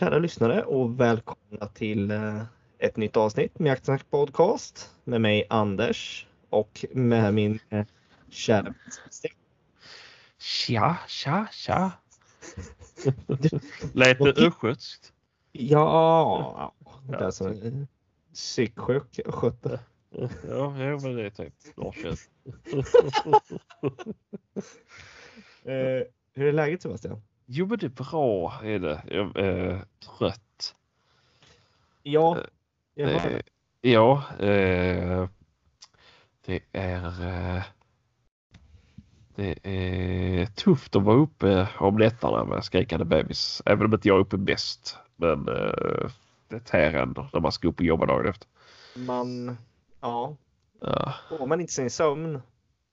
kära lyssnare och välkomna till eh, ett nytt avsnitt med Jaktsnack Podcast med mig Anders och med min eh, kära. Tja, tja, tja. Lät det östgötskt? Ja, det är som en psyksjuk skötte. Ja, jo, men det är typ norrköping. Hur är läget Sebastian? Jo, men det är bra är det. Jag är trött. Ja, jag hör Eh, det. ja, eh, det är eh, det är tufft att vara uppe om nätterna med skrikande bebis. Även om inte jag är uppe bäst. Men eh, det tär ändå när man ska upp och jobba dagen efter. Man, ja, Ja, får man inte sin sömn,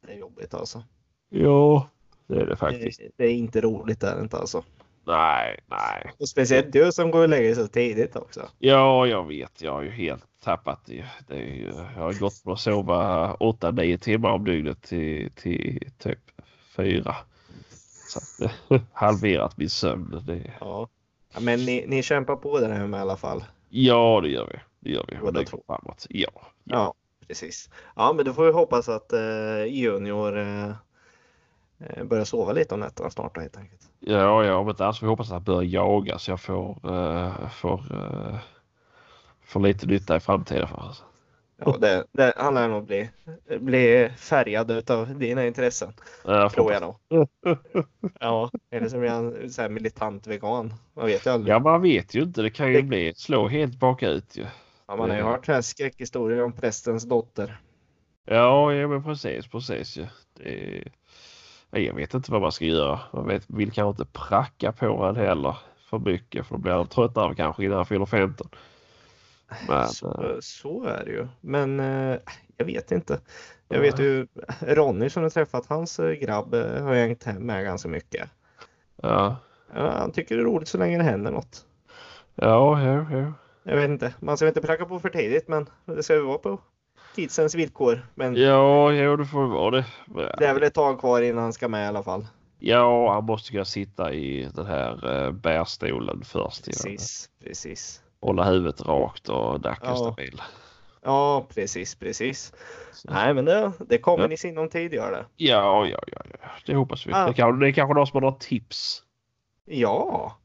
det är jobbigt alltså. ja det är det Det, faktiskt. det är inte roligt det är det inte alltså. Nej, nej. Och speciellt du som går och lägger dig så tidigt också. Ja, jag vet. Jag har ju helt tappat det. det är ju, jag har gått från att sova 8-9 timmar om dygnet till, till typ 4. Så att, det halverat min sömn. Det, Ja. ja men ni, ni kämpar på det här med i alla fall. ja, det gör vi. Det gör vi. Båda det två. framåt. Ja. Ja, precis. Ja, men då får vi hoppas att eh, Junior eh, eh, börjar sova lite om nätterna snart då, helt enkelt. Ja, ja, om inte vi hoppas att han börjar jaga så jag får, uh, får, uh, får lite nytta i framtiden. För oss. Ja, det, det, han lär nog bli, bli färgad utav dina intressen, Uh, tror jag nog. Ja, eller så blir han så här militant vegan. Man vet ju aldrig. Ja, man vet ju inte. Det kan ju bli slå helt bakut ju. Ja, man har ju hört här skräckhistorier om prästens dotter. Ja, ja men precis, precis. Ja. Det, ja, jag vet inte vad man ska göra. Man vet, vill kanske inte pracka på han heller för mycket för då blir han tröttare kanske innan han fyller 15. Men, eh, Så, så är det ju. Men eh, jag vet inte. Jag vet ju Ronny som har träffat, hans eh, grabb har jag hängt med ganska mycket. ja, Ja, han tycker det är roligt så länge det händer något. ja, ja, ja. Jag vet inte, man ska inte pracka på för tidigt men det ska ju vara på tidsens villkor. Men Ja, ja, det får vara det. Det är väl ett tag kvar innan han ska med i alla fall. Ja, han måste kunna sitta i den här eh, bärstolen först. innan. Precis, precis. Hålla huvudet rakt och nacken Ja. stabil. Ja, precis, precis. Nej, men det, det kommer Ja. i sinom tid gör det. Ja, ja, ja, ja. det hoppas vi. Ja. Det, kan, det är kanske någon som har några tips. Ja,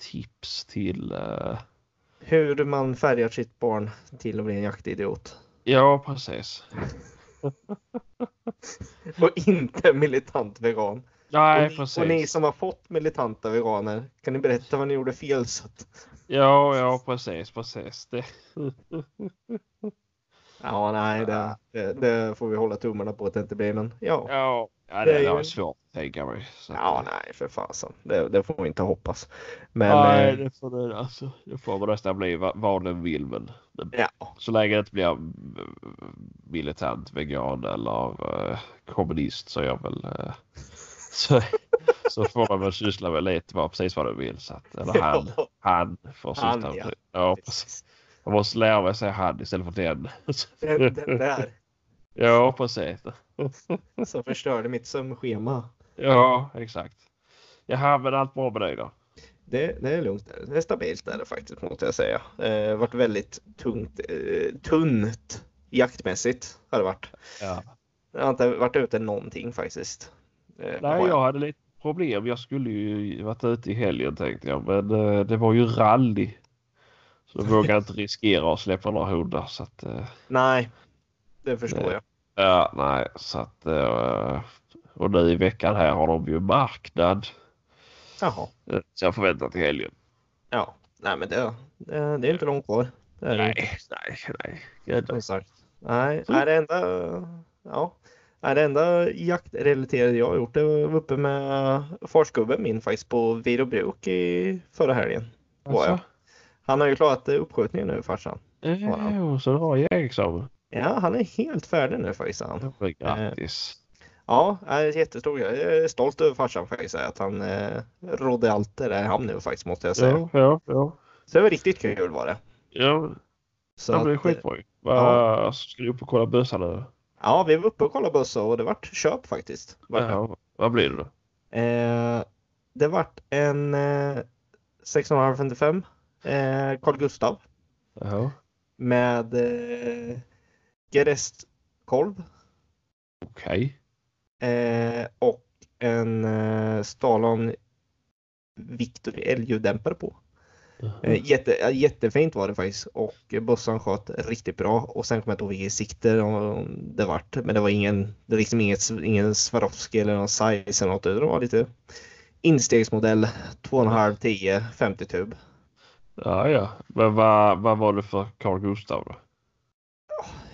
Tips till eh, hur man färgar sitt barn till att bli en jaktidiot. Ja, precis. Och inte militant vegan. Nej, och, ni, precis. och ni som har fått militanta veganer, kan ni berätta vad ni gjorde fel? Så att... Ja, ja, precis, precis. Det... Ja, nej, det, det, det får vi hålla tummarna på att det inte blir, men ja. Ja, ja Det det, är ju- svårt mig. Så Ja, nej, för fasen. Det, det får vi inte hoppas. Men Nej, eh, det får det alltså. Det får väl nästan bli vad, vad den vill, men ja, så länge det inte blir mm, militant vegan eller eh, kommunist så jag väl eh, så, så får man väl syssla med lite vad, precis vad den vill. Så att, eller han, han får syssla med ja. Ja, precis. Jag måste lära mig att säga han istället för den. Den, den där Ja, precis. som förstörde mitt sömnschema. Ja, exakt. Jaha, men allt bra med dig då? Det, det är lugnt. Det är stabilt är det faktiskt, måste jag säga. Eh, varit väldigt tungt, eh, tunt jaktmässigt har det varit. Ja. Jag har inte varit ute någonting faktiskt. Eh, har Nej, jag hade lite problem. Jag skulle ju varit ute i helgen tänkte jag, men eh, det var ju rally. Så vågade jag inte riskera att släppa några hundar. Så att, Nej, det förstår jag. ja, nej, så att, och nu i veckan här har de ju marknad. Jaha. Eh, Så jag förväntar till helgen. Ja, nej men det, det, det är inte långt kvar. Det det. Nej, nej, nej. Gud, Som sagt. Nej, nej, det enda, ja, nej, det enda jaktrelaterade jag har gjort det var uppe med farsgubben min faktiskt på Virobruk i förra helgen. Var jag. Alltså, Han har ju klarat uppskjutningen nu farsan. eh, så du har jägarexamen? Ja, han är helt färdig nu faktiskt han. Grattis. Ja, är jättestor. Jag är stolt över farsan faktiskt att han eh, rådde allt det där i hamn nu faktiskt måste jag säga. Ja, ja, ja. Så det var riktigt kul var det. Ja, Så det eh, skitbra ju. Va, Ska du upp och kolla bössan nu? Ja, vi var uppe och kollade bussar och det vart köp faktiskt. Det. Ja, vad blir det då? Eh, det vart en eh, 16,55. Eh, Carl Gustav Jaha. med eh, Gerestkolv Okej. Eh, och en eh, Stalon Victory älgljuddämpare på. Eh, jätte, jättefint var det faktiskt och bössan sköt riktigt bra och sen kommer jag inte ihåg vilket sikte det vart men det var ingen, det var liksom inget, ingen Swarovski eller någon size eller något det var lite instegsmodell 2,5 10 50 tub. Ja, ja. Men vad, vad var det för Carl Gustav då?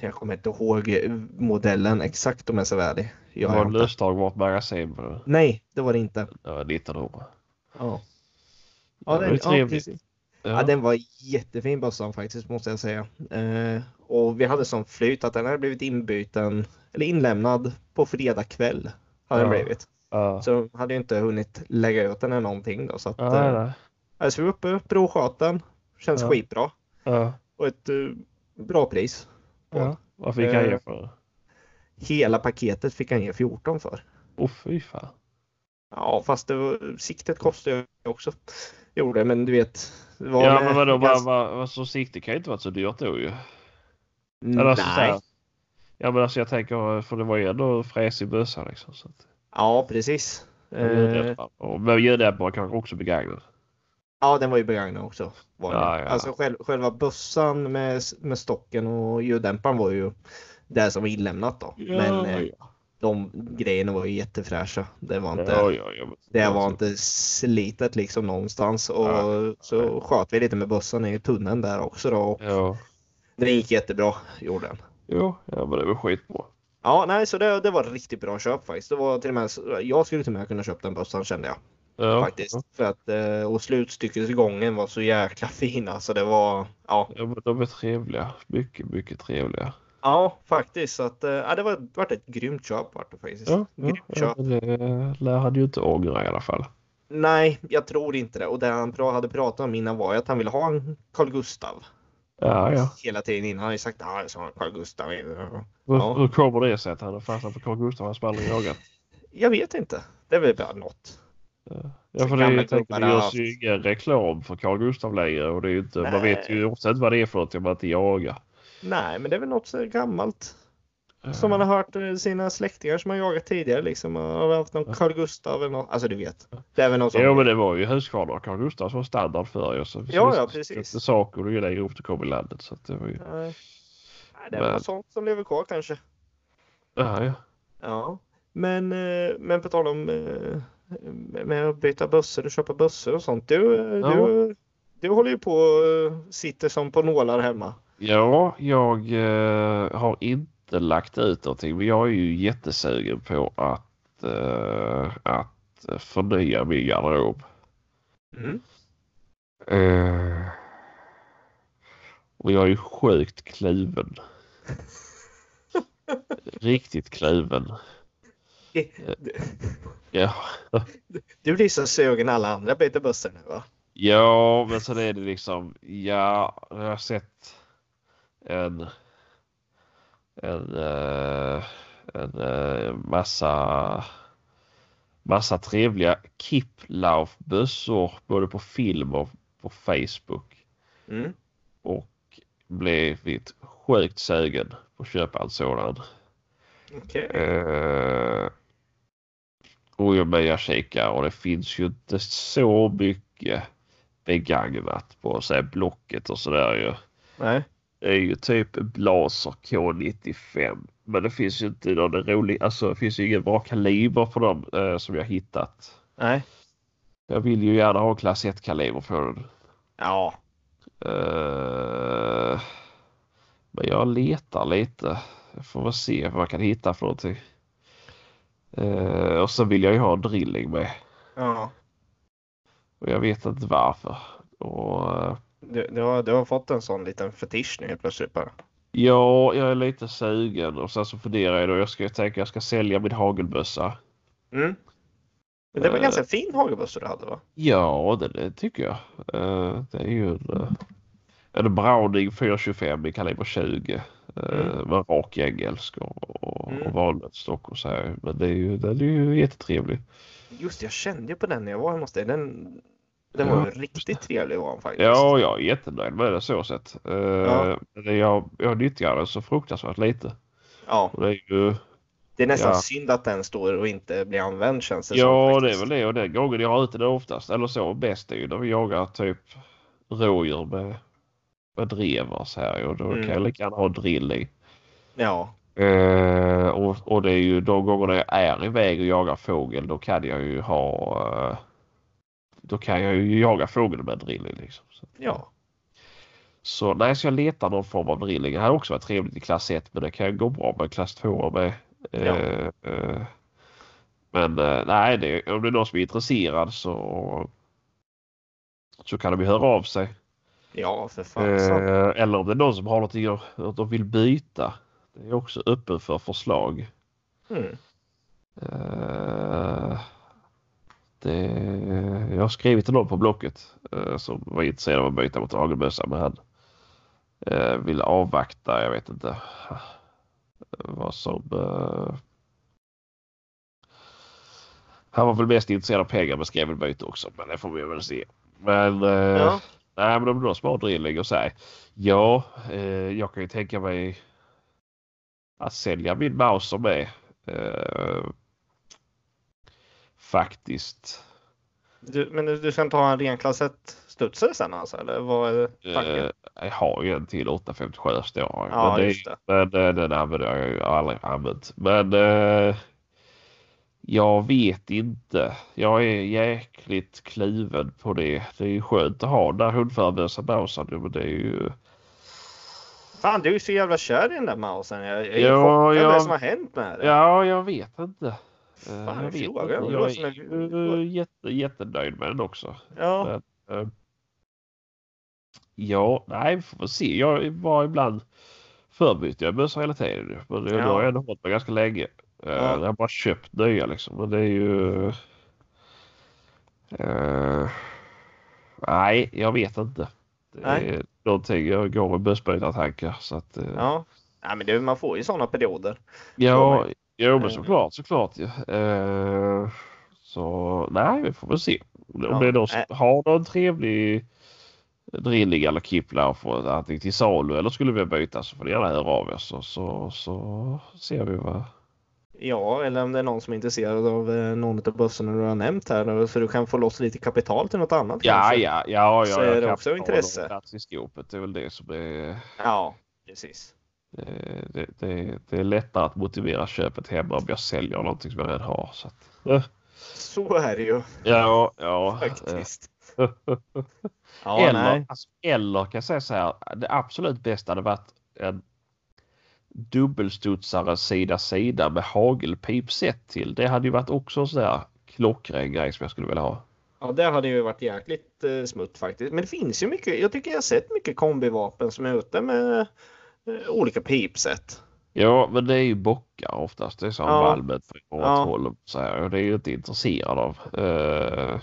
Jag kommer inte ihåg modellen exakt om jag ska vara ärlig. Jag var har det löstagbart magasin det? Nej, det var det inte. Ja, 1900. Ja, Ja, det den, ja, precis. Ja. Ja, den var jättefin bössan faktiskt måste jag säga. Eh, och vi hade sån flyt att den hade blivit inbyten eller inlämnad på fredag kväll. Hade den Ja. blivit. Ja. Så de hade ju inte hunnit lägga ut den eller någonting då. Så att, Ja, eh, nej. alltså, vi var uppe, provsköt den. Känns Ja. skitbra. Ja. Och ett eh, bra pris. Ja. Vad fick han Eh. ge för det? Hela paketet fick han ge 14 för. Åh fy fan. Ja, fast det var, siktet kostade ju också. Gjorde men du vet. Ja men vadå, ganska- vad, vad, vad, så sikte kan ju inte varit så dyrt då ju. Mm, Eller alltså, Nej. här, ja men alltså jag tänker, för det var ju ändå fräsig bössa liksom. Så att, Ja, precis. Eh, Men ljuddämpare kanske också begagnad. Ja, den var ju begagnad också. Var. Ja, ja. Alltså själv, själva bössan med, med stocken och ljuddämparen var ju det som var inlämnat då. Men eh, de grejerna var ju jättefräscha. Det var inte, ja, ja, ja, det var inte slitet liksom någonstans. Och Ja. så sköt vi lite med bössan i tunneln där också då. Och Ja. den gick jättebra, gjorde den. Jo, ja men det var skitbra. Ja, nej, så det, det var riktigt bra köp faktiskt. Det var till och med, jag skulle till och med kunna köpa den bössan kände jag Ja, faktiskt. För att, eh, och slutstyckesgången var så jäkla fina så det var, ja, Ja, de är trevliga. Mycket, mycket trevliga. ja faktiskt. Så att, eh, ja, det var vart ett grymt köp vart det faktiskt. Ja, grymt ja köp. det lär han ju inte ångra i alla fall. Nej, jag tror inte det. Och det han hade pratat om innan var att han ville ha en Carl Gustav. Ja, ja. Hela tiden innan. Han ju sagt att jag ska ha en Carl Gustav. Hur, Ja. hur kommer det sig att han har fastnat på Carl Gustaf hans aldrig jagat? Jag vet inte. Det är väl bara något. Ja, för det, jag tänker, det görs ju ingen reklam för Carl Gustav längre och det är inte, man vet ju ofta inte vad det är för något om man inte jagar. Nej, men det är väl något så gammalt. Som man har hört eh, sina släktingar som har jagat tidigare liksom. Har haft någon Carl Gustav eller något. Alltså du vet. Det är väl något sånt. Jo men det var ju Husqvarna och Carl Gustaf som var standard ju. Så Ja, ja, precis. Det saker och ju längre upp det kom i landet. Så det var ju... Nej. Det är Men- något sånt som lever kvar kanske. Ja, ja. Ja. Men, eh, men på tal om eh, med att byta bössor och köpa bössor och sånt. Du, eh, Ja. du, du håller ju på och sitter som på nålar hemma. Ja, jag eh, har inte lagt ut någonting men jag är ju jättesugen på att, eh, att förnya min garderob. Mm. Eh, och jag är ju sjukt kluven. Riktigt kluven. Ja. Du blir så sugen alla andra byter bössor nu va? ja, men sen är det liksom, ja, jag har sett en, en, eh, en eh, massa, massa trevliga Kiplauf bössor både på film och på Facebook. Mm. och blivit sjukt sugen på att köpa en sådan. Okej. Eh, och jag börjar kika och det finns ju inte så mycket begagnat på här Blocket och sådär ju. Nej. Det är ju typ Blaser K95. Men det finns ju inte någon rolig, alltså det finns ju ingen bra kaliber på dem eh, som jag hittat. Nej. Jag vill ju gärna ha klass 1 kaliber på den. Ja. Eh, men jag letar lite. Jag får väl se vad jag kan hitta för någonting. Eh, och så vill jag ju ha drilling med. Ja. Och jag vet inte varför. Och, eh, Du, du, har, du har fått en sån liten fetisch nu helt plötsligt bara. ja, jag är lite sugen och sen så funderar jag då. Jag ska tänka jag ska sälja min hagelbössa. Mm. Men det var en Eh. ganska fin hagelbössa du hade va? Ja, det, det tycker jag. Eh, det är ju en, eh, en Browning 425 i kaliber 20. Eh, Mm. Med rak engelsk och, och, Mm. och valnötsstock och så här. Men det är ju, den är ju jättetrevlig. Just det, jag kände ju på den när jag var hemma hos dig. Den, Den var Ja. riktigt trevlig var den faktiskt. Ja, jag är jättenöjd med det så sett. Uh, Ja. men jag, jag nyttjar den så fruktansvärt lite. ja. Och det är ju, Det är nästan Ja. synd att den står och inte blir använd känns det som. ja, det är väl det. Och den gången jag har ute det oftast, eller så, bäst är ju när vi jagar typ rådjur med, med drevar så här. Och då Mm. kan jag lika gärna ha drill i. Ja, Eh, och, och det är ju de gångerna jag är iväg och jagar fågel då kan jag ju ha eh, då kan jag ju jaga fågel med drilling liksom. Så, ja. så nej, så jag letar någon form av drilling. Det hade också varit trevligt i klass 1 men det kan gå bra med klass 2 med. Ja. eh, men nej, det, om det är någon som är intresserad så så kan de ju höra av sig. Ja, för fan. Eh, eller om det är någon som har någonting att, de vill byta. Det är också öppen för förslag. Mm. Eh, det, jag har skrivit till någon på Blocket eh, som var intresserad av att byta mot hagelbössa men han eh, vill avvakta. Jag vet inte eh, vad som. Eh, han var väl mest intresserad av pengar men skrev väl byte också men det får vi väl se. Men eh, Ja. Nej men om du har smart drilling och säger ja, eh, jag kan ju tänka mig att sälja min Mauser med. Eh, faktiskt. Du, men du, du ska inte ha en ren klass 1-studsare sen alltså? Eller vad är tanken? Eh, jag har ju en till 857 står. Ja, men det, det. Men eh, den använder jag ju aldrig använt. Men eh, jag vet inte. Jag är jäkligt kluven på det. Det är ju skönt att ha den där hundförarlösa Mausern men det är ju Fan, du är ju så jävla kär i den där mausen. Jag, jag Ja, är ja. det som har hänt med den? Ja, jag vet inte. Eh, Fan, jag vet inte. Det Jag är ju jätte, jättenöjd med den också. Ja, Eh, Ja, nej, vi får väl se. Jag var ibland förbytte jag bössor hela tiden nu. Men nu Ja. har jag ändå hållit mig ganska länge. Ja. Ja. Jag har bara köpt nya liksom. Men det är ju... eh, nej, jag vet inte. Det Nej. är någonting. Jag går med bössbytartankar. Så att, eh, ja. Nej, men det, man får ju sådana perioder. Ja, jo men Eh. såklart, såklart ja. Eh, så nej, vi får väl se. Om Ja, det är någon som äh. har någon trevlig drilling eller kipplar för antingen till salu eller skulle vi byta så får ni gärna höra av er så, så, så ser vi vad. Ja, eller om det är någon som är intresserad av eh, någon av bössorna du har nämnt här så du kan få loss lite kapital till något annat Ja, kanske. ja, ja, Så ja. är jag det också intresse. Plats i skåpet, det är väl det som är Ja, precis. det, det, det, det är lättare att motivera köpet hemma om jag säljer någonting som jag redan har. Så att, Så är det ju ja, ja. faktiskt. Ja, eller, nej. alltså, eller kan jag säga så här. Det absolut bästa hade varit en dubbelstudsare sida sida med hagelpipset till. Det hade ju varit också en sån där klockren grej som jag skulle vilja ha. Ja, det hade ju varit jäkligt eh, smutt faktiskt. Men det finns ju mycket. Jag tycker jag sett mycket kombivapen som är ute med eh, olika pipset. Ja, men det är ju bockar oftast. Det är som Ja. valmet för åt Ja. håll så här. Och det är ju inte intresserad av. Eh,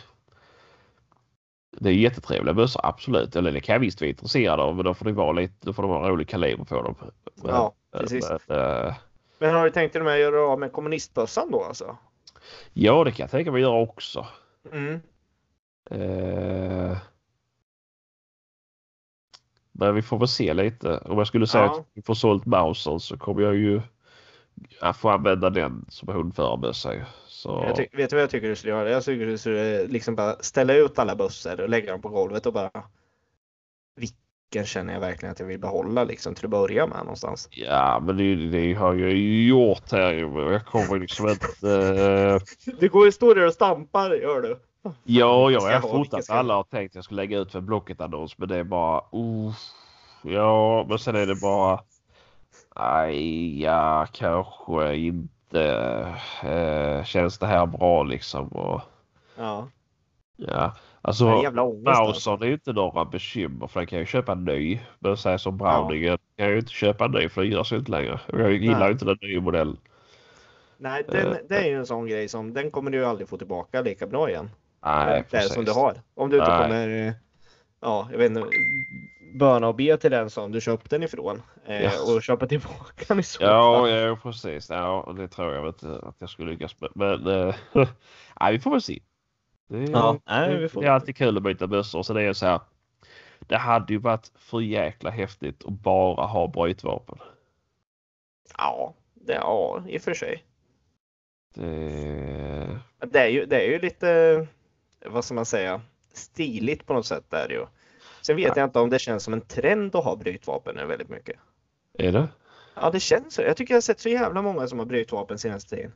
det är jättetrevliga bössor, absolut. Eller det kan jag visst vara intresserad av. Men då får det vara lite, då får det vara rolig kaliber på dem. Men, Ja, precis. Men, eh, Men har du tänkt dig med att göra av med kommunistbössan då alltså? ja, det kan jag tänka mig göra också. Mm. Eh, men vi får väl se lite. Om jag skulle säga Ja. att vi får sålt Mauser så kommer jag ju att få använda den som hundförarbössa. Så Jag vet du vad jag tycker du skulle göra? Jag tycker du skulle liksom bara ställa ut alla bössor och lägga dem på golvet och bara vilken känner jag verkligen att jag vill behålla liksom till att börja med någonstans. ja, men det, det har jag ju gjort här. Jag kommer liksom inte... Eh, Du går ju stå där och stampar, gör du. ja, jag har ska jag alla ha? och tänkt att jag skulle lägga ut för Blocket-annons men det är bara... Uh, ja, men sen är det bara... Nej, ja, kanske inte. Eh, känns det här bra liksom? Och, Ja. ja, alltså. Mausern är ju inte några bekymmer för den kan ju köpa en ny. Men säg som Browningen kan jag ju inte köpa en ny för det görs ju inte längre. Jag gillar Nej. ju inte den nya modellen. Nej, den, Eh, det är ju en sån grej som den kommer du ju aldrig få tillbaka lika bra igen. Nej, det som du har. Om du inte Nej. kommer, eh, ja, jag vet inte, böna och be till den som du köpte den ifrån eh, Ja. och köpa tillbaka den i så Ja, ja, precis. Ja, det tror jag inte att jag skulle lyckas med. Men eh, nej, vi får väl se. Det är, Ja, nej, vi får- det är alltid kul att byta bössor. Så det är så här. Det hade ju varit för jäkla häftigt att bara ha brytvapen. Ja, det, ja, i och för sig. Det... Det är ju, det är ju lite, vad ska man säga, stiligt på något sätt där ju. Sen vet Ja. jag inte om det känns som en trend att ha brytvapen nu väldigt mycket. Är det? Ja, det känns så. Jag tycker jag har sett så jävla många som har brytvapen senaste tiden.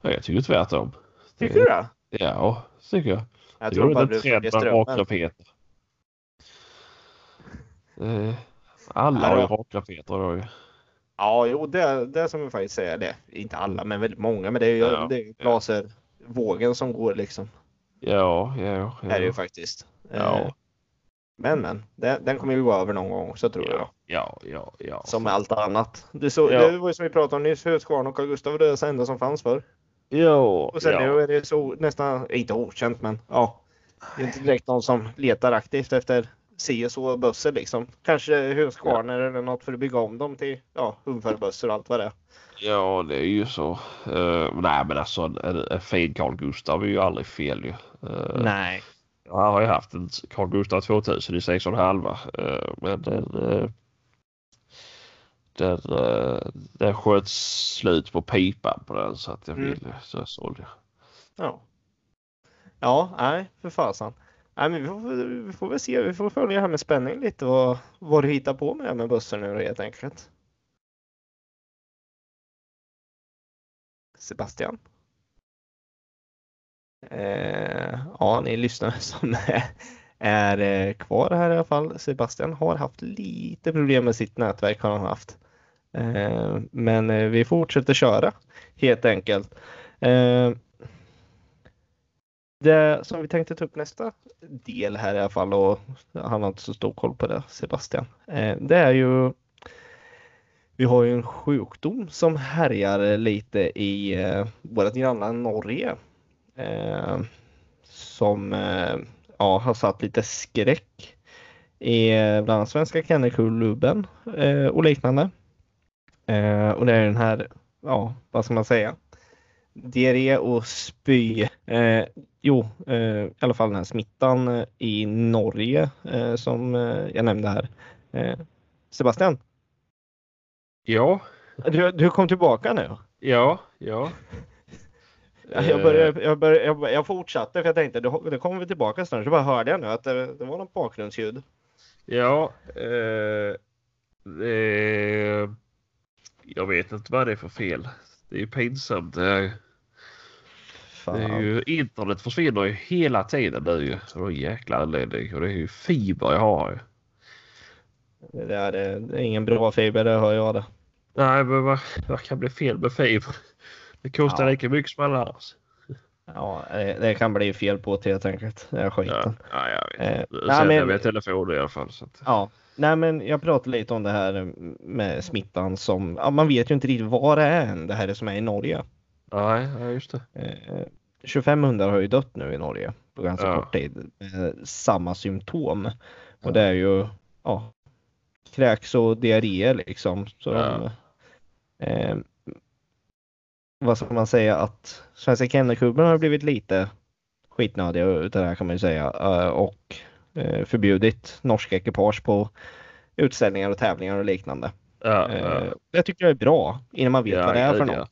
Ja, jag tycker tvärtom. Tycker du det? Ja, tycker jag. Jag Det tror är bara du trend med strömmen. rakrapeter. Eh, Alla Ja, har ju då ju. Ja, jo, det, det som vi faktiskt säger det. Inte alla, men väldigt många. Men det är ju Ja, det är laservågen som går liksom. Ja, ja, ja. Är det ju faktiskt. Ja. Eh, Men men, den, den kommer ju gå över någon gång så tror jag. Ja, ja, ja, ja. Som med allt annat. Det, så, Ja. det var ju som vi pratade om nyss, Husqvarna och Carl Gustaf var det enda som fanns för. Ja, Och sen ja. nu är det så nästan, inte okänt men ja. Det är inte direkt någon som letar aktivt efter si och så bössor liksom. Kanske Husqvarna eller något för att bygga om dem till ja, hundförbössor och allt vad det är. Ja, det är ju så. Uh, nej, men alltså en, en fin Carl Gustav är ju aldrig fel ju. Uh, Nej. Jag har ju haft en Carl Gustav 2000 i 6,5 uh, men den, den, uh, den sköts slut på pipan på den så att jag Mm. ville så jag sålde. Ja. Ja, nej, för fasen. Nej, men vi får, vi får väl se. Vi får följa det här med spänning lite vad, vad du hittar på med det här med bössor nu helt enkelt. Sebastian. Eh, ja, ni lyssnare som är, är eh, kvar här i alla fall. Sebastian har haft lite problem med sitt nätverk har han haft. Eh, men eh, vi fortsätter köra helt enkelt. Eh, det som vi tänkte ta upp nästa del här i alla fall och han har inte så stor koll på det Sebastian. Eh, det är ju vi har ju en sjukdom som härjar lite i eh, vårt grannland Norge. Eh, som eh, ja, har satt lite skräck i eh, bland annat Svenska Kennelklubben eh, och liknande. Eh, och det är den här, ja vad ska man säga? diarré och spy. Eh, jo, eh, i alla fall den här smittan eh, i Norge eh, som eh, jag nämnde här. Sebastian, Ja, du, du kom tillbaka nu. ja, ja. Jag, började, jag, började, jag, jag fortsatte för jag tänkte det kommer vi tillbaka snart. Så bara hörde jag nu att det, det var något bakgrundsljud. Ja, eh, eh, jag vet inte vad det är för fel. Det är ju pinsamt. Det är, det är ju, internet försvinner ju hela tiden nu ju. Är jäkla anledning. Och det är ju fiber jag har ju. Det, är, det är ingen bra fiber, det hör jag det. Nej, men vad, vad kan bli fel med fiber? Det kostar Ja. lika mycket som alla annars. Ja, det, kan bli fel på det helt enkelt. Det är Ja, skiten. ja, jag vet. Eh, nej, är men- vi telefoner i alla fall. Så att, Ja, nej men jag pratade lite om det här med smittan som, ja, man vet ju inte riktigt vad det är än, det här som är i Norge. nej, ja, just det. Eh, 25 hundar har ju dött nu i Norge på ganska Ja. kort tid med samma symptom. Ja. Och det är ju, ja, kräks och diarréer liksom. Så Ja. de, eh, vad ska man säga att Svenska Kennelklubben har blivit lite skitnödiga utav det här kan man ju säga eh, och eh, förbjudit norska ekipage på utställningar och tävlingar och liknande. Ja, Eh, ja. Det tycker jag är bra innan man vet Ja, vad det är för något.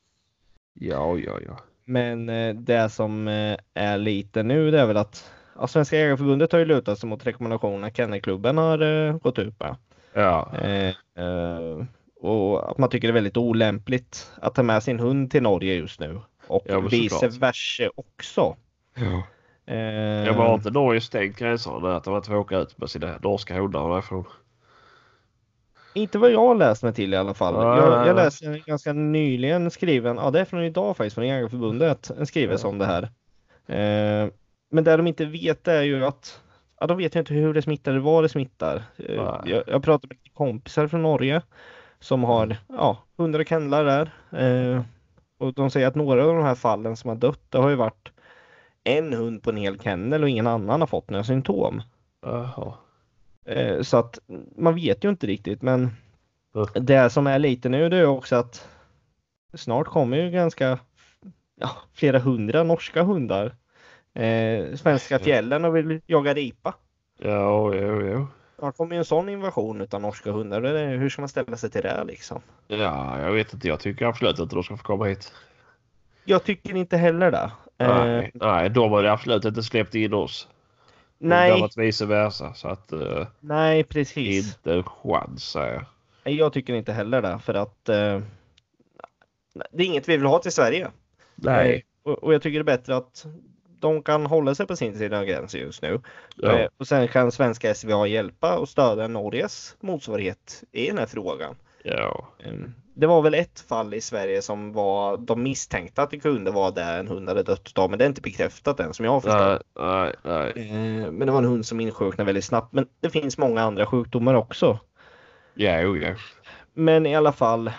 Ja, ja, ja. Men eh, det som eh, är lite nu det är väl att ja, Svenska Jägareförbundet har ju lutat sig mot rekommendationerna Kennelklubben har eh, gått ut med. Ja, Eh, eh, och att man tycker det är väldigt olämpligt att ta med sin hund till Norge just nu. Och Ja, vice versa också. ja. Eh, Jag har inte Norge stängt gränserna att de inte får åka ut med sina norska hundar därifrån. Inte vad jag läst mig till i alla fall. Nej, jag, jag läste en ganska nyligen skriven, ja det är från idag faktiskt, från Jägareförbundet, en skrivelse Ja. om det här. Eh, men det de inte vet är ju att, ja de vet ju inte hur det smittar eller vad det smittar. Eh, jag, jag pratade med kompisar från Norge som har, Mm. ja, 100 kennlar där. Eh, och de säger att några av de här fallen som har dött, det har ju varit en hund på en hel kennel och ingen annan har fått några symptom. Jaha. Eh, Så att man vet ju inte riktigt men Mm. det som är lite nu det är också att snart kommer ju ganska ja, flera hundra norska hundar eh, svenska fjällen och vill jaga ripa. Ja, jo, jo. Snart kommer ju en sån invasion utav norska hundar. Hur ska man ställa sig till det liksom? Ja, jag vet inte. Jag tycker absolut inte de ska få komma hit. Jag tycker inte heller det. Eh, Nej, nej, de har absolut inte släppt in oss. Det har nej, varit vice versa. Så att eh, nej precis. inte en chans säger jag. Nej, Jag tycker inte heller det för att eh, det är inget vi vill ha till Sverige. Nej. Och, och jag tycker det är bättre att de kan hålla sig på sin sida av gränsen just nu. Ja. Eh, och sen kan svenska SVA hjälpa och stödja Norges motsvarighet i den här frågan. Ja. Eh, Det var väl ett fall i Sverige som var de misstänkte att det kunde vara där en hund hade dött utav, men det är inte bekräftat än som jag har förstått. Nej, nej, nej. Eh, Men det var en hund som insjuknade väldigt snabbt. Men det finns många andra sjukdomar också. Ja, jo, ja. Men i alla fall. eh,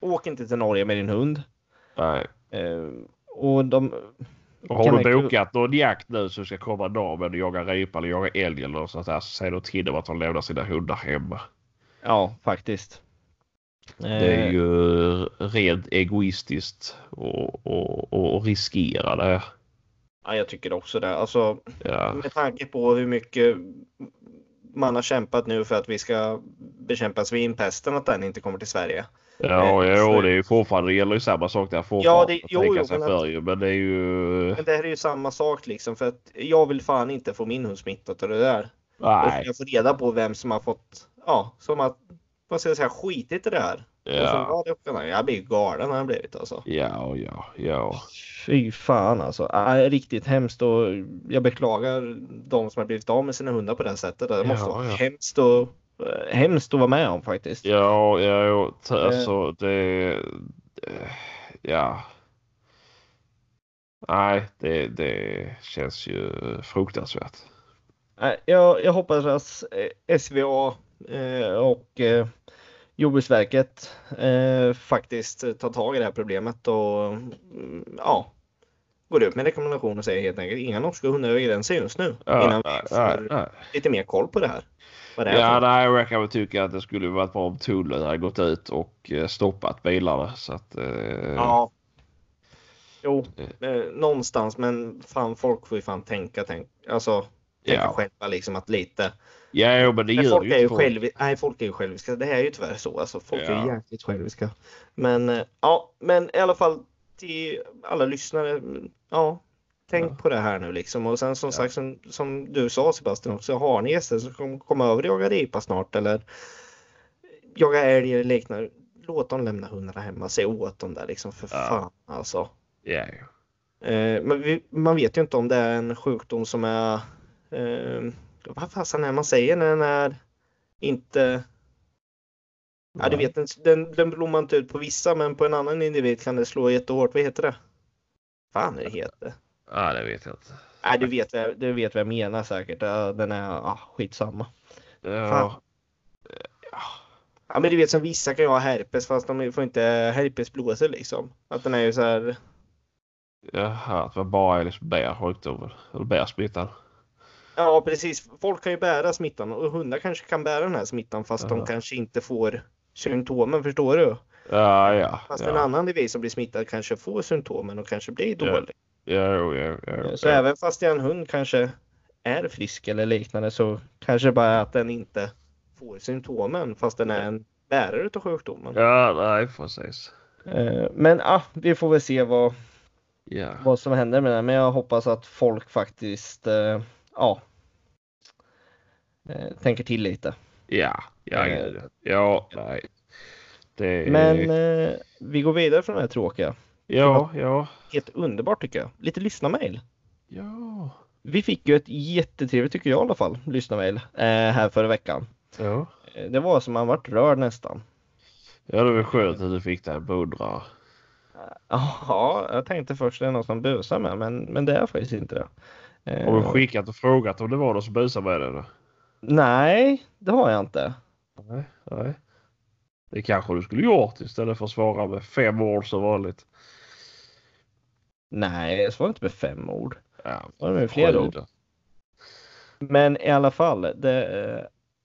Åk inte till Norge med din hund. Nej. Och de... Och har du bokat någon jakt nu så ska komma norrmän och jaga ripa eller jaga älg eller något sånt där så säg då till dem att de lämnar sina hundar hemma. Ja, faktiskt. Det är Eh, ju rent egoistiskt och, och, och, och riskera det. Ja, jag tycker också det. Alltså, Ja. med tanke på hur mycket man har kämpat nu för att vi ska bekämpa svinpesten, att den inte kommer till Sverige. Ja, Eh, så- det är ju fortfarande, det gäller ju samma sak där fortfarande. det- att jo, tänka jo, sig men för ju, men det är ju... Men det här är ju samma sak liksom, för att jag vill fan inte få min hund smittad av det där. Och Nej. jag får reda på vem som har fått, ja, som har, vad ska jag säga, skitit i det här. Ja, det. Jag blir galen har jag blivit alltså. ja, ja, ja. Fy fan alltså. Äh, riktigt hemskt och jag beklagar de som har blivit av med sina hundar på det sättet. Det måste Ja, vara ja. hemskt, och, hemskt att vara med om faktiskt. Ja, ja, Eh. alltså det... eh, Ja. Nej, det, det känns ju fruktansvärt. Jag, jag hoppas att eh, SVA eh, och eh, Jordbruksverket eh, faktiskt tar tag i det här problemet och mm, ja, går ut med rekommendation och säger helt enkelt inga norska hundar över gränsen just nu. Ja, innan vi får lite mer koll på det här. Vad det är Ja, nej, jag kan väl tycka att det skulle varit bra om tullen hade gått ut och eh, stoppat bilarna så att... Eh, Ja. Jo, eh, någonstans men fan folk får ju fan tänka, tänk, alltså tänka Ja. själva liksom att lite. Ja, jo, men det Men gör folk ju är ju själv, nej, folk är ju själviska. Det här är ju tyvärr så. Alltså, folk är ju Ja. jäkligt själviska. Men eh, ja, men i alla fall till alla lyssnare. mm, Ja, tänk Ja. på det här nu liksom. Och sen som Ja. sagt som, som du sa Sebastian också. Har ni gäster som kommer komma över och jaga ripa snart eller jaga älg eller liknande. Låt dem lämna hundarna hemma. Säg åt dem där liksom för Ja. fan alltså. Ja. Eh, men vi, man vet ju inte om det är en sjukdom som är eh, vad fasen är man säger när den är inte Ja, du vet, den, den, den blommar inte ut på vissa, men på en annan individ kan det slå jättehårt. Vad heter det? Fan är det heter? Ja, det vet jag inte. Nej, du vet, du vet vad jag menar säkert. Den är, ah, skitsamma. Ja, Fan. Ja, men du vet som vissa kan ju ha herpes fast de får inte herpesblåsor liksom. Att den är ju så här. Jaha, att det bara är liksom bärsjukdomen. Eller bärsmittan. Ja, precis. Folk kan ju bära smittan och hundar kanske kan bära den här smittan fast de Ja. kanske inte får symptomen, förstår du? Ja, ja. Fast en ja. annan individ som blir smittad kanske får symptomen och kanske blir dålig. Ja, jo, ja, ja, Så även fast en hund kanske är frisk eller liknande så kanske bara att den inte får symptomen fast den är en bärare av sjukdomen. Ja, nej, precis. Eh, Men ah, vi får väl se vad, Ja. vad som händer med det. Men jag hoppas att folk faktiskt eh, ja, eh, tänker till lite. Ja, ja, Eh, ja. Ja, nej. Det. Men eh, vi går vidare från det här tråkiga. Ja, ja. Helt underbart tycker jag. Lite lyssnarmail. Ja. Vi fick ju ett jättetrevligt, tycker jag i alla fall, lyssnarmail eh, här förra veckan. Ja. Eh, Det var som man vart rörd nästan. Ja, det var skönt att du fick det här beundrare. Ja, jag tänkte först det är någon som busar med, men, men det är faktiskt inte det. Eh, Har du skickat och frågat om det var någon som busade med dig? Nej, det har jag inte. Nej, nej. Det kanske du skulle gjort istället för att svara med fem ord som vanligt. Nej, jag svarar inte med fem ord. Ja, Var det med fler ord? då. Men i alla fall, det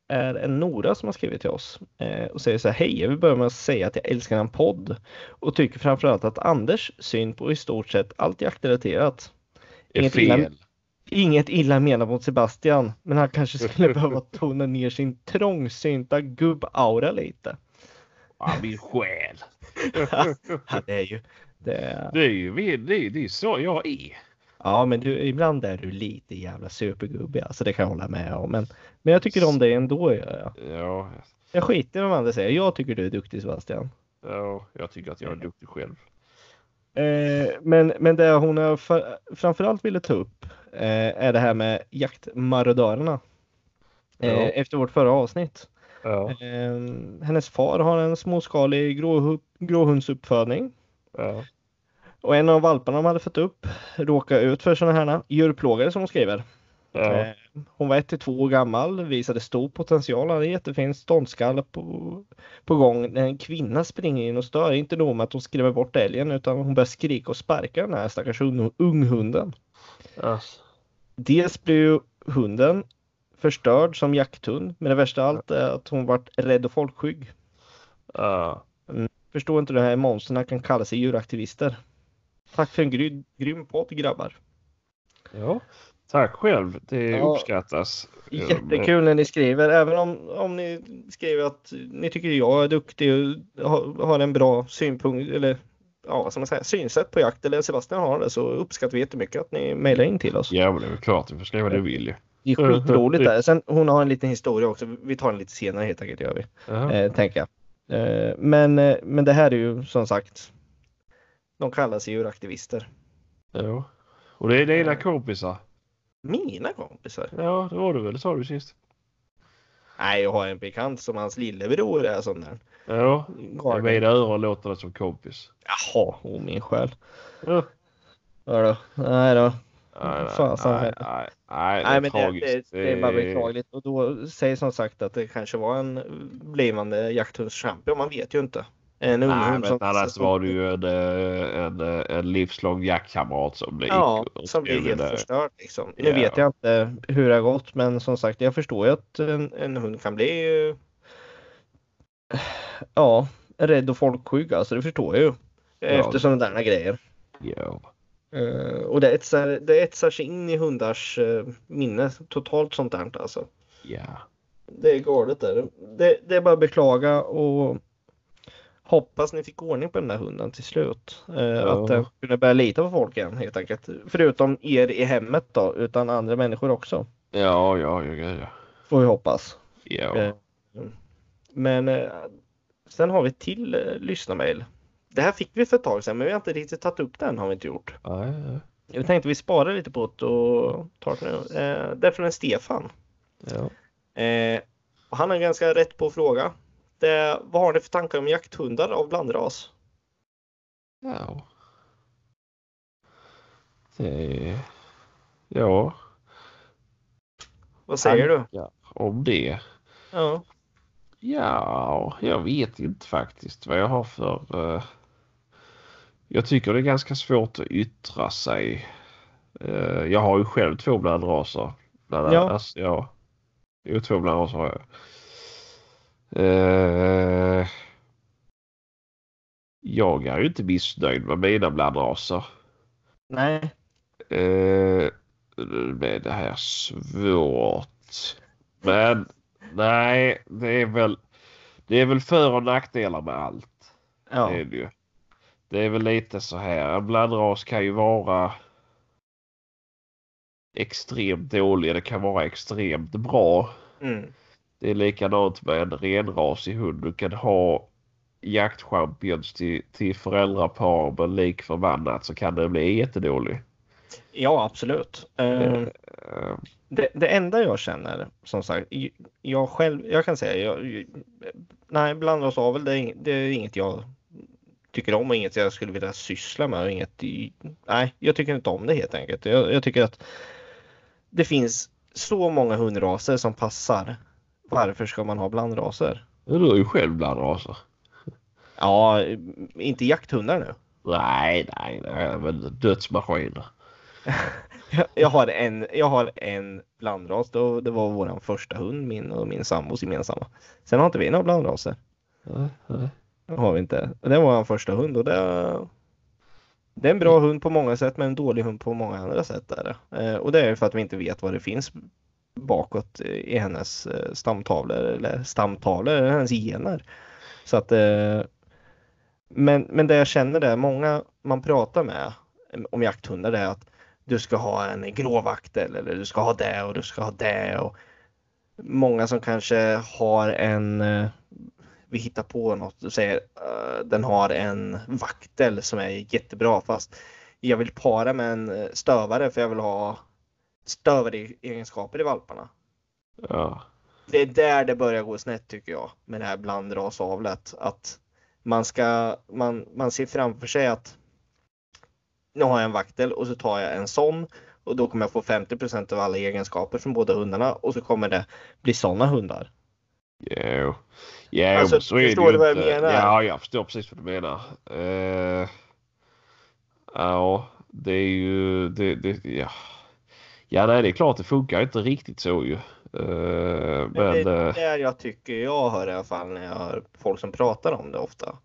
är en Nora som har skrivit till oss eh, och säger så här. Hej, jag vill börja med att säga att jag älskar en podd och tycker framförallt att Anders syn på i stort sett allt jaktrelaterat. Inget fel. illa- Inget illa menat mot Sebastian, men han kanske skulle behöva tona ner sin trångsynta gubbaura lite. Ja, min själ. Det är ju det. Det är ju det är, det är så jag är. Ja, men du, ibland är du lite jävla supergubbig, alltså det kan jag hålla med om. Men, men jag tycker om dig ändå. Gör jag. Ja, jag skiter i vad andra säger. Jag tycker du är duktig Sebastian. ja, jag tycker att jag är duktig själv. Eh, men, men det hon har fa- framförallt ville ta upp eh, är det här med jaktmarodörerna. Eh, Ja. Efter vårt förra avsnitt. Ja, Eh, hennes far har en småskalig gråhu- gråhundsuppfödning. Ja, Och en av valparna de hade fått upp råkade ut för sådana här djurplågare som hon skriver. ja, Eh, Hon var ett till två år gammal, visade stor potential, hade jättefin ståndskall på, på gång. När en kvinna springer in och stör, inte nog med att hon skrämmer bort älgen utan hon börjar skrika och sparka den här stackars ung- unghunden. Alltså. Dels blir ju hunden förstörd som jakthund, men det värsta av allt är att hon vart rädd och folkskygg. Ja. Förstår inte de här monstren kan kalla sig djuraktivister. Tack för en grym, grym podd grabbar. ja. Tack själv. Det Ja. uppskattas. Jättekul när ni skriver, även om, om ni skriver att ni tycker jag är duktig och har, har en bra synpunkt eller ja, ska man säga, synsätt på jakt eller Sebastian har det så uppskattar vi jättemycket att ni mejlar in till oss. Ja, det är klart. Du får skriva vad du vill ju. Det är skitroligt där. Sen hon har en liten historia också. Vi tar den lite senare helt enkelt gör vi. Eh, tänker jag. Eh, men, eh, men det här är ju som sagt. De kallar sig djuraktivister. ja. Och det är dina kompisar. Mina kompisar? Ja, det var du väl? Det sa du sist. Nej, jag har en bekant som hans lillebror är sån där. Ja, i mina öron låter det som kompis. Jaha, oh min själ. Ja. Ja då. Nej då. Nej, Fan, så nej, nej, nej, det men det, tragiskt. det, det är bara beklagligt. Och då säger som sagt att det kanske var en blivande jakthundschampion. Man vet ju inte. En Nej, unghund men annars var det ju en, eh, en, eh, en livslång jaktkamrat som blev Ja, som skulle helt förstörd. Liksom. Nu Ja. vet jag inte hur det har gått men som sagt jag förstår ju att en, en hund kan bli eh, ja, rädd och folkskygg. Alltså det förstår jag ju. Efter sådana där grejer. Ja. Eh, och det etsar, det etsar sig in i hundars eh, minne totalt sånt där alltså. Ja. Det är galet där. Det, det är bara att beklaga och hoppas ni fick ordning på den där hunden till slut. Eh, Ja. Att den kunde börja lita på folk igen helt enkelt. Förutom er i hemmet då, utan andra människor också. Ja, ja, ja, ja. Får vi hoppas. ja. Eh, Men sen har vi ett till lyssnarmail. Det här fick vi för ett tag sedan men vi har inte riktigt tagit upp den har vi inte gjort. Nej, nej. Jag tänkte vi sparar lite på det och tar det nu. Eh, det är från Stefan. Ja. Eh, och han har en ganska rätt på fråga. Det, vad har ni för tankar om jakthundar av blandras? Ja. Det. Ja, Vad säger du? ja, om det. Ja. Ja, jag vet inte faktiskt vad jag har för... eh, Jag tycker det är ganska svårt att yttra sig. Eh, jag har ju själv två blandraser. Bland Ja. annat. Ja. Jo, två blandraser har jag. Eh, jag är ju inte missnöjd med mina blandraser. Nej. Eh, nu blir det här svårt. Men nej, det är väl det är väl för och nackdelar med allt. Ja. Det är det ju. Det är väl lite så här. En blandras kan ju vara extremt dålig. Det kan vara extremt bra. Mm. Det är likadant med en renrasig hund. Du kan ha jaktchampions till, till föräldrapar men lik förbannat så kan den bli jättedålig. Ja, absolut. Eh, Eh, det, det enda jag känner, som sagt, jag själv, jag kan säga, jag, nej, det, är ing- det är inget jag tycker om och inget jag skulle vilja syssla med. och Inget, nej, jag tycker inte om det helt enkelt. Jag, jag tycker att det finns så många hundraser som passar. Varför ska man ha blandraser? Du har ju själv blandraser. Ja, inte jakthundar nu. Nej, nej, nej, men dödsmaskiner. Jag, jag, har en, jag har en blandras. Då, det var vår första hund, min och min sambos gemensamma. Sen har inte vi några blandraser. Nej, nej. Det har vi inte. Det var vår första hund och det, det är en bra hund på många sätt men en dålig hund på många andra sätt. Är det. Eh, och det är för att vi inte vet vad det finns bakåt i hennes eh, stamtavlor eller stamtavlor eller hennes gener. Så att eh, men, men det jag känner är många man pratar med om jakthundar är att du ska ha en gråvaktel eller du ska ha det och du ska ha det. Och många som kanske har en, vi hittar på något och säger uh, den har en vaktel som är jättebra fast jag vill para med en stövare för jag vill ha stövare egenskaper i valparna. Ja. Det är där det börjar gå snett tycker jag med det här blandrasavlet. Att man ska, man, man ser framför sig att nu har jag en vaktel och så tar jag en sån och då kommer jag få 50% av alla egenskaper från båda hundarna och så kommer det bli sådana hundar. Jo, ja, Alltså, så är det ju jag inte. menar? Ja, jag förstår precis vad du menar. Eh, ja, det är ju det, det, ja. Ja, nej, det är klart det funkar inte riktigt så ju. Eh, Men det eh, är där jag tycker jag hör i alla fall när jag hör folk som pratar om det ofta.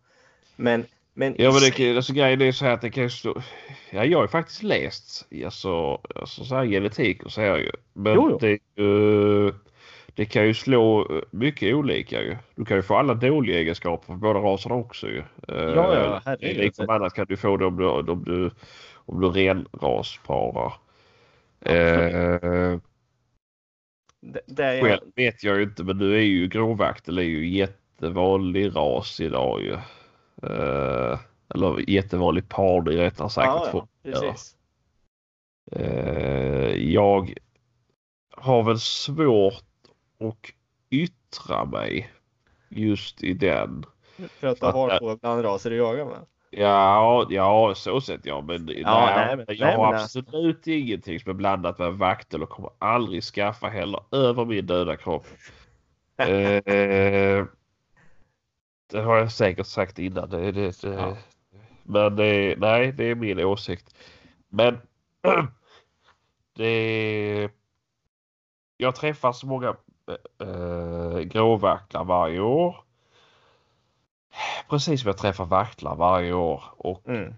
Men, men, Ja men det, alltså, grejen är så här att det kan stå... Ja jag har ju faktiskt läst alltså, alltså så här genetik och så här ju. Men Jo, jo. det är ju... Det kan ju slå mycket olika ju. Du kan ju få alla dåliga egenskaper för båda raserna också ju. Ja, ja, Eh, herregud. Liksom annat kan du få det om du, om du, om du renrasparar. Eh, det, det är själv vet jag ju inte men nu är ju gråvaktel är ju jättevanlig ras idag ju. Eh, eller jättevanlig parning rättare sagt. ja, ja, precis. Eh, jag har väl svårt att yttra mig just i den. För att du Fattar. har två blandraser att jaga med. Ja, ja så sett ja. Men, nej, nej, men- jag nej, har men absolut ingenting som är blandat med vaktel och kommer aldrig skaffa heller över min döda kropp. eh, det har jag säkert sagt innan. Det, det, det, Ja. Men det, nej, det är min åsikt. Men det... Jag träffar så många äh, gråvaktlar varje år. Precis som jag träffar vaktlar varje år. Och Mm.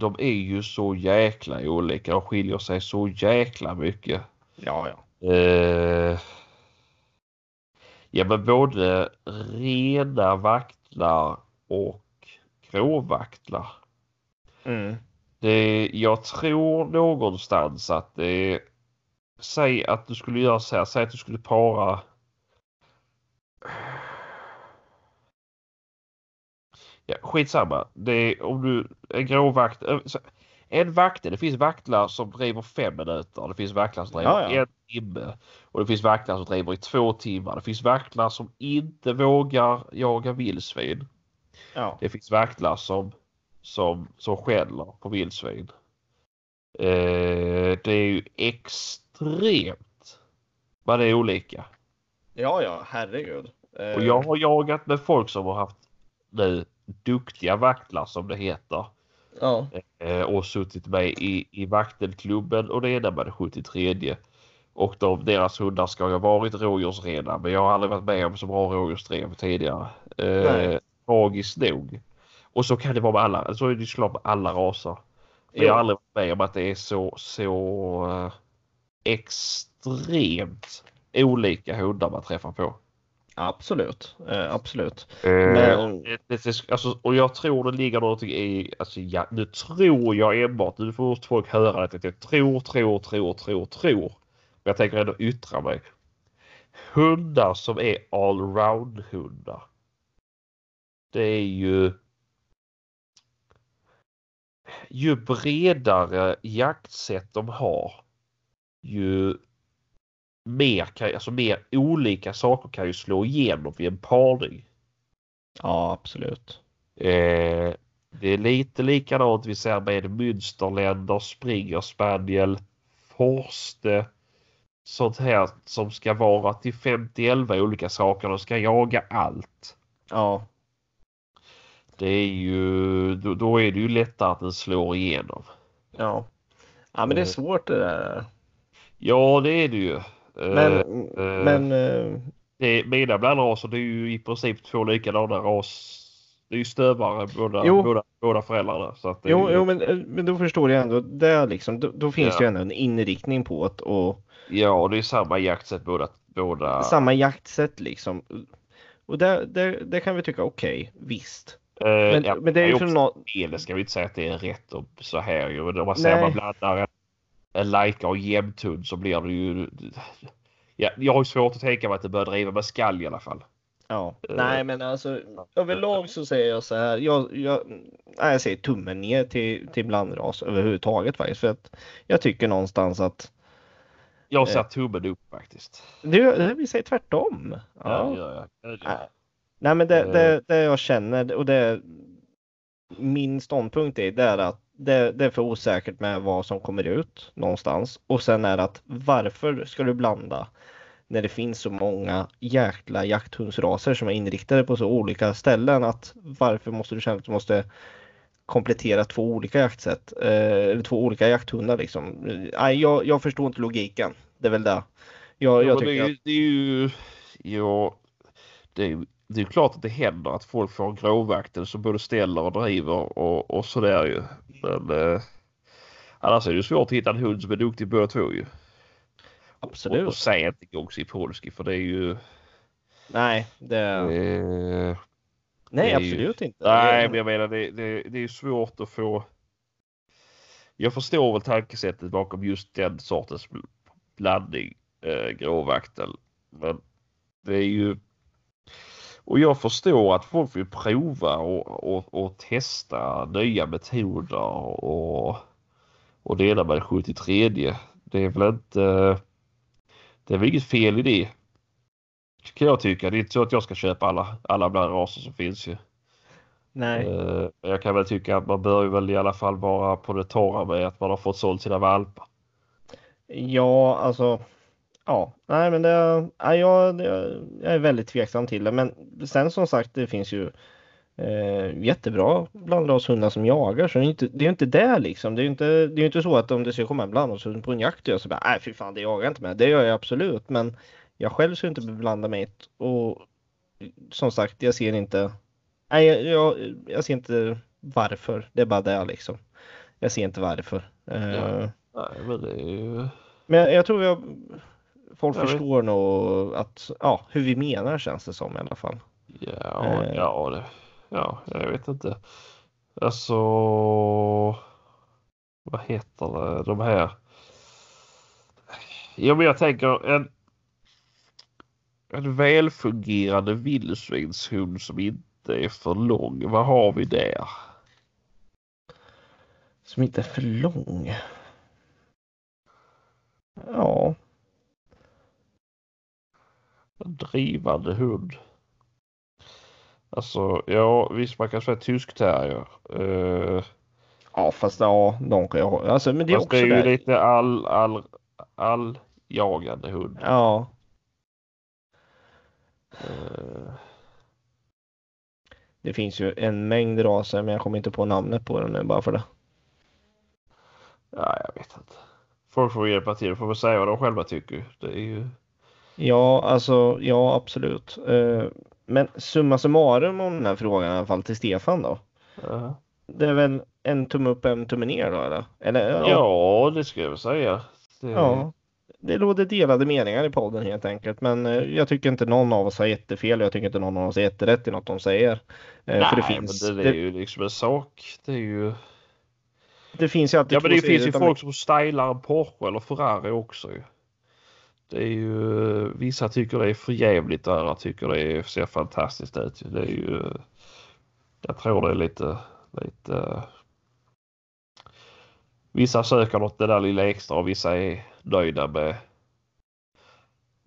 de är ju så jäkla olika och skiljer sig så jäkla mycket. Ja, ja. Eh, ja men både rena vaktlar och gråvaktlar. Mm. Det, jag tror någonstans att det Säg att du skulle göra så här. Säg att du skulle para Ja, skitsamma. Det är, om du en gråvakt. En vaktel. Det finns vaktlar som driver fem minuter. Det finns vaktlar som driver Ja, ja. en timme. Och det finns vaktlar som driver i två timmar. Det finns vaktlar som inte vågar jaga vildsvin. ja. Det finns vaktlar som, som, som skäller på vildsvin. Eh, det är ju extremt vad det är olika. Ja, ja, herregud. Eh, Och jag har jagat med folk som har haft nu duktiga vaktlar som det heter. Ja. Eh, och suttit med i, i vaktelklubben och det ena med det 73. Och de, deras hundar ska ha varit rådjursrena men jag har aldrig varit med om så bra rådjursdrev tidigare. Eh, tragiskt nog. Och så kan det vara med alla, så är det såklart med alla raser. Men jag har aldrig med om att det är så, så eh, extremt olika hundar man träffar på. Absolut, eh, absolut. Eh, Men- det, det, alltså, och jag tror det ligger någonting i, alltså, ja, nu tror jag enbart, nu får folk höra att jag tror, tror, tror, tror, tror. Men jag tänker ändå yttra mig. Hundar som är allround hundar. Det är ju ju bredare jaktsätt de har ju mer, kan, alltså mer olika saker kan ju slå igenom vid en parning. Ja, absolut. Eh, det är lite likadant vi ser med Münsterländer, Springer Spaniel, Forste. Sånt här som ska vara till 50-11 olika saker. De ska jaga allt. Ja, Det är ju, då, då är det ju lättare att den slår igenom. ja. Ja, men det är svårt det där. Ja, det är det ju. Men, Eh, men eh, det, mina blandraser det är ju i princip två likadana ras. Det är ju stövare båda, Jo. båda, båda föräldrarna. Så att jo, ju, jo men, eh, men då förstår jag ändå. Det liksom, då, då finns Ja. det ju ändå en inriktning på att och Ja, det är samma jaktsätt båda. båda samma jaktsätt liksom. Och det, det, det kan vi tycka okej, visst. Eh, Men, ja, men det är ju också för nå- fel. Det ska vi inte säga att det är rätt och så här ju. Om man säger man blandar en, en lajka och jämthund så blir det ju... Ja, jag har ju svårt att tänka mig att det bör driva med skall i alla fall. Ja, Eh, nej men alltså överlag så säger jag så här. Jag, jag, nej, jag säger tummen ner till, till blandras överhuvudtaget faktiskt. För att jag tycker någonstans att Jag ser Eh. tummen upp faktiskt. det vi säger tvärtom. Ja, Ja. det gör Det. Nej. Men det, Eh. det, det jag känner och det min ståndpunkt är, det är att det, det är för osäkert med vad som kommer ut någonstans. Och sen är det att varför ska du blanda när det finns så många jäkla jakthundsraser som är inriktade på så olika ställen att varför måste du känna att du måste komplettera två olika jaktsätt, eh, eller två olika jakthundar liksom. Nej, jag, jag förstår inte logiken. Det är väl det. Jag, Ja, jag det, tycker är, ju- det är ju... Ja, det är ju det är klart att det händer att folk får en gråvaktel som både ställer och driver och, och sådär ju. Men eh, annars är det ju svårt att hitta en hund som är duktig båda två ju. absolut. Och, och säg inte Gogsi Polski för det är ju... Nej, det, Eh, nej det är ju- absolut inte. nej, men jag menar det, det, det är ju svårt att få... Jag förstår väl tankesättet bakom just den sortens bl- blandning, eh, gråvaktel. Men det är ju... Och jag förstår att folk vill prova och, och, och testa nya metoder och, och det ena med det 73. Det är väl inte... Det är väl inget fel i det. Kan jag tycka. Det är inte så att jag ska köpa alla, alla bland raser som finns ju. nej. Eh, Men jag kan väl tycka att man bör ju väl i alla fall vara på det torra med att man har fått sålt sina valpar. Ja, alltså. Ja, nej men det, ja, jag, jag är väldigt tveksam till det. Men sen som sagt, det finns ju eh, jättebra blandrashundar som jagar. Så det är inte det. Är inte det liksom. Det är ju inte, det är ju inte så att om det ska komma en blandrashund på en jakt och jag så bara, nej fy fan, det jagar jag inte med. Det gör jag absolut. Men jag själv skulle inte beblanda mig och som sagt, jag ser inte. Nej, jag, jag, ser inte varför. Det är bara det liksom. Jag ser inte varför. Eh, Ja. Nej men det är ju... men jag, jag tror jag, folk Jag vet. förstår nog att, ja, hur vi menar känns det som i alla fall. Ja, Eh. ja, det, ja, jag vet inte. Alltså, vad heter det, de här? Ja, men jag tänker en, en välfungerande vildsvinshund som inte är för lång. Vad har vi där? Som inte är för lång. Ja, En drivande hund. Alltså, ja, visst man kan säga tyskterrier. Uh, ja fast ja, de kan jag. Alltså, men det är också det är ju det. lite all, all, all jagande hund. Ja, Eh, det finns ju en mängd raser men jag kommer inte på namnet på den nu bara för det. Ja, jag vet inte. Folk får hjälpa till. Får väl säga vad de själva tycker. Det är ju... Ja, alltså ja absolut. Eh, Men summa summarum om den här frågan i alla fall till Stefan då. Ja, Det är väl en tumme upp, en tumme ner då eller? Eller ja, ja det ska jag säga. Det... Ja, det råder delade meningar i podden helt enkelt. Men eh, jag tycker inte någon av oss har jättefel. Jag tycker inte någon av oss har jätterätt i något de säger. Eh, Nej, för det finns, men det, det, är ju liksom en sak. Det är ju... det finns ju alltid Ja, men det finns ju folk som stylar en Porsche eller Ferrari också ju. Det är ju... Vissa tycker det är för jävligt och andra tycker det ser fantastiskt ut. Det är ju... Jag tror det är lite... lite... Vissa söker något det där lilla extra och vissa är nöjda med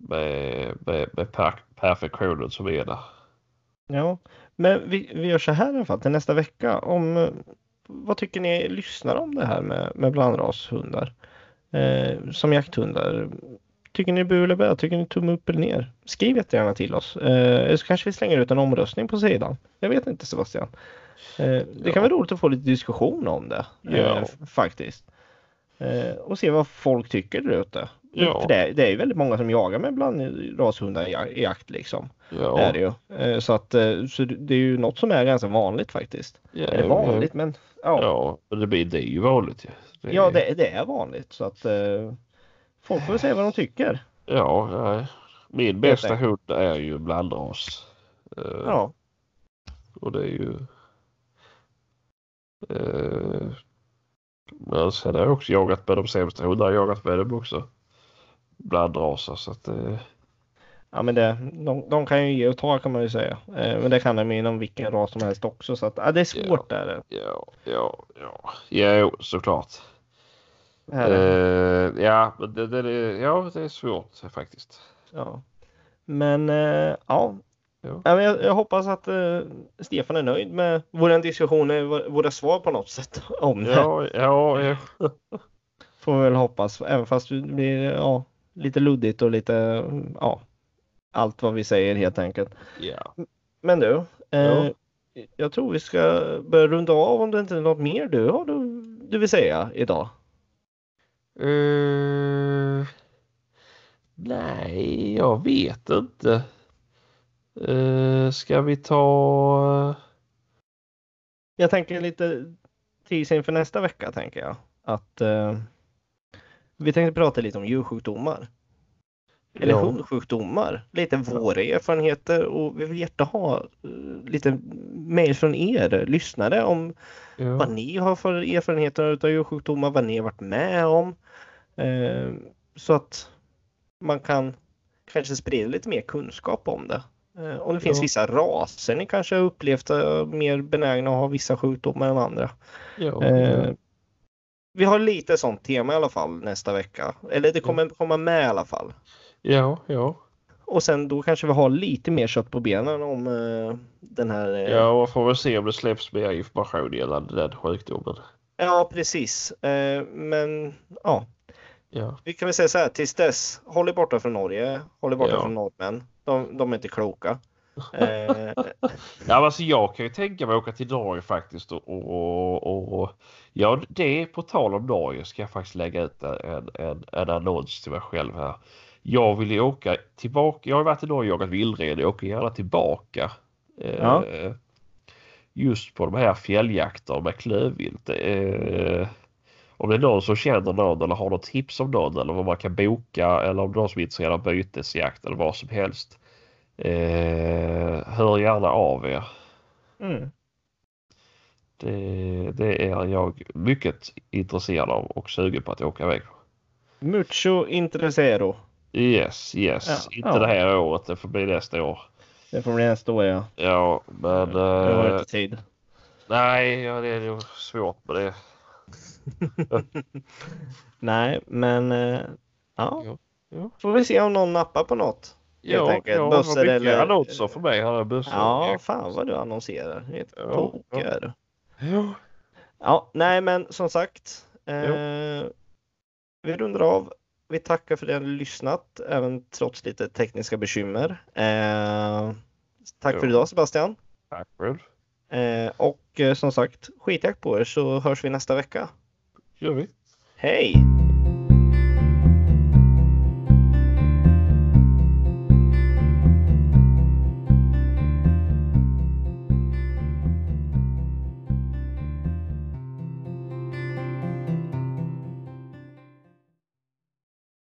med, med, med per, perfektionen som är där. Ja, men vi, vi gör så här i alla fall till nästa vecka. Om, vad tycker ni lyssnar om det här med, med blandrashundar? Eh, som jakthundar. Tycker ni bu eller bä? Tycker ni tumme upp eller ner? Skriv jättegärna till oss. Eh, eller så kanske vi slänger ut en omröstning på sidan. Jag vet inte Sebastian. Eh, det kan Ja. vara roligt att få lite diskussion om det. Eh, Ja. faktiskt. Och se vad folk tycker där ute. Ja. För det, det är ju väldigt många som jagar med blandrashundar i, i jakt liksom. Ja, Är det ju. Så att så det är ju något som är ganska vanligt faktiskt. ja, Eller vanligt men ja. Ja, det, blir, det är ju vanligt. Det, Ja det, det är vanligt så att folk får se vad de tycker. Ja, nej. Min bästa hund är ju blandras. Eh, Ja. Och det är ju... Eh, men sen har jag också jagat med de sämsta hundarna. Jag har jagat med dem också. Blandraser så att eh, Ja men det, de, de kan ju ge och ta kan man ju säga. Eh, men det kan de inom vilken ras som helst också så att ja, det är svårt där. ja, ja, ja. Ja, såklart. Eh, ja, det, det, det, ja, det är svårt faktiskt. Ja. Men eh, ja. Ja. Ja, men jag, jag hoppas att eh, Stefan är nöjd med vår diskussion, vår- våra svar på något sätt om det. Ja, ja, ja. Får vi väl hoppas, även fast det blir ja, lite luddigt och lite ja, allt vad vi säger helt enkelt. ja. Men du, Ja. jag tror vi ska börja runda av om det inte är något mer du har du, du vill säga idag. Uh, nej, jag vet inte. Uh, ska vi ta... Jag tänker lite tis inför nästa vecka tänker jag att uh, vi tänkte prata lite om djursjukdomar. Eller Ja. hundsjukdomar. Lite våra erfarenheter och vi vill gärna ha eh, lite mejl från er lyssnare om Ja. vad ni har för erfarenheter av djursjukdomar, vad ni har varit med om. Eh, så att man kan kanske sprida lite mer kunskap om det. Eh, om det finns Ja. vissa raser ni kanske har upplevt eh, mer benägna att ha vissa sjukdomar än andra. Eh, vi har lite sånt tema i alla fall nästa vecka. Eller det kommer komma med i alla fall. Ja, ja. Och sen då kanske vi har lite mer kött på benen om eh, den här. eh, Ja, och får väl se om det släpps mer information gällande den sjukdomen. ja precis. Eh, men ja, Ja, vi kan väl säga så här tills dess. Håll er borta från Norge. Håll er borta Ja. från norrmän. De, de är inte kloka. Eh, ja alltså jag kan ju tänka mig att åka till Norge faktiskt och, och, och, och ja det är på tal om Norge ska jag faktiskt lägga ut en, en, en annons till mig själv här. Jag vill ju åka tillbaka. Jag har varit i Norge och jagat vildren. Jag åker gärna tillbaka. Eh, Ja. Just på de här fjälljakterna med klövvilt. Eh, om det är någon som känner någon eller har något tips om någon eller vad man kan boka eller om någon som är intresserad av bytesjakt eller vad som helst. Eh, hör gärna av er. mm. Det, det är jag mycket intresserad av och sugen på att åka iväg. Mucho intresero. Yes, yes. Ja, inte ja. det här året, det får bli nästa år. Det får bli nästa år ja. Ja, men... Jag har eh, inte tid. nej, ja, det är nog svårt med det. Nej, men eh, ja. Ja, ja. Får vi se om någon nappar på något. Ja, ja Bössor mycket eller- annonser för mig här. Bössor. Ja, fan vad du annonserar. Helt Ja, tokig ja. är du. ja. Ja, nej men som sagt. Eh, vi rundar av. Vi tackar för att ni har lyssnat, även trots lite tekniska bekymmer. Eh, tack Ja. för idag Sebastian. Tack själv. Eh, och eh, som sagt, skitjakt på er så hörs vi nästa vecka. gör vi. Hej!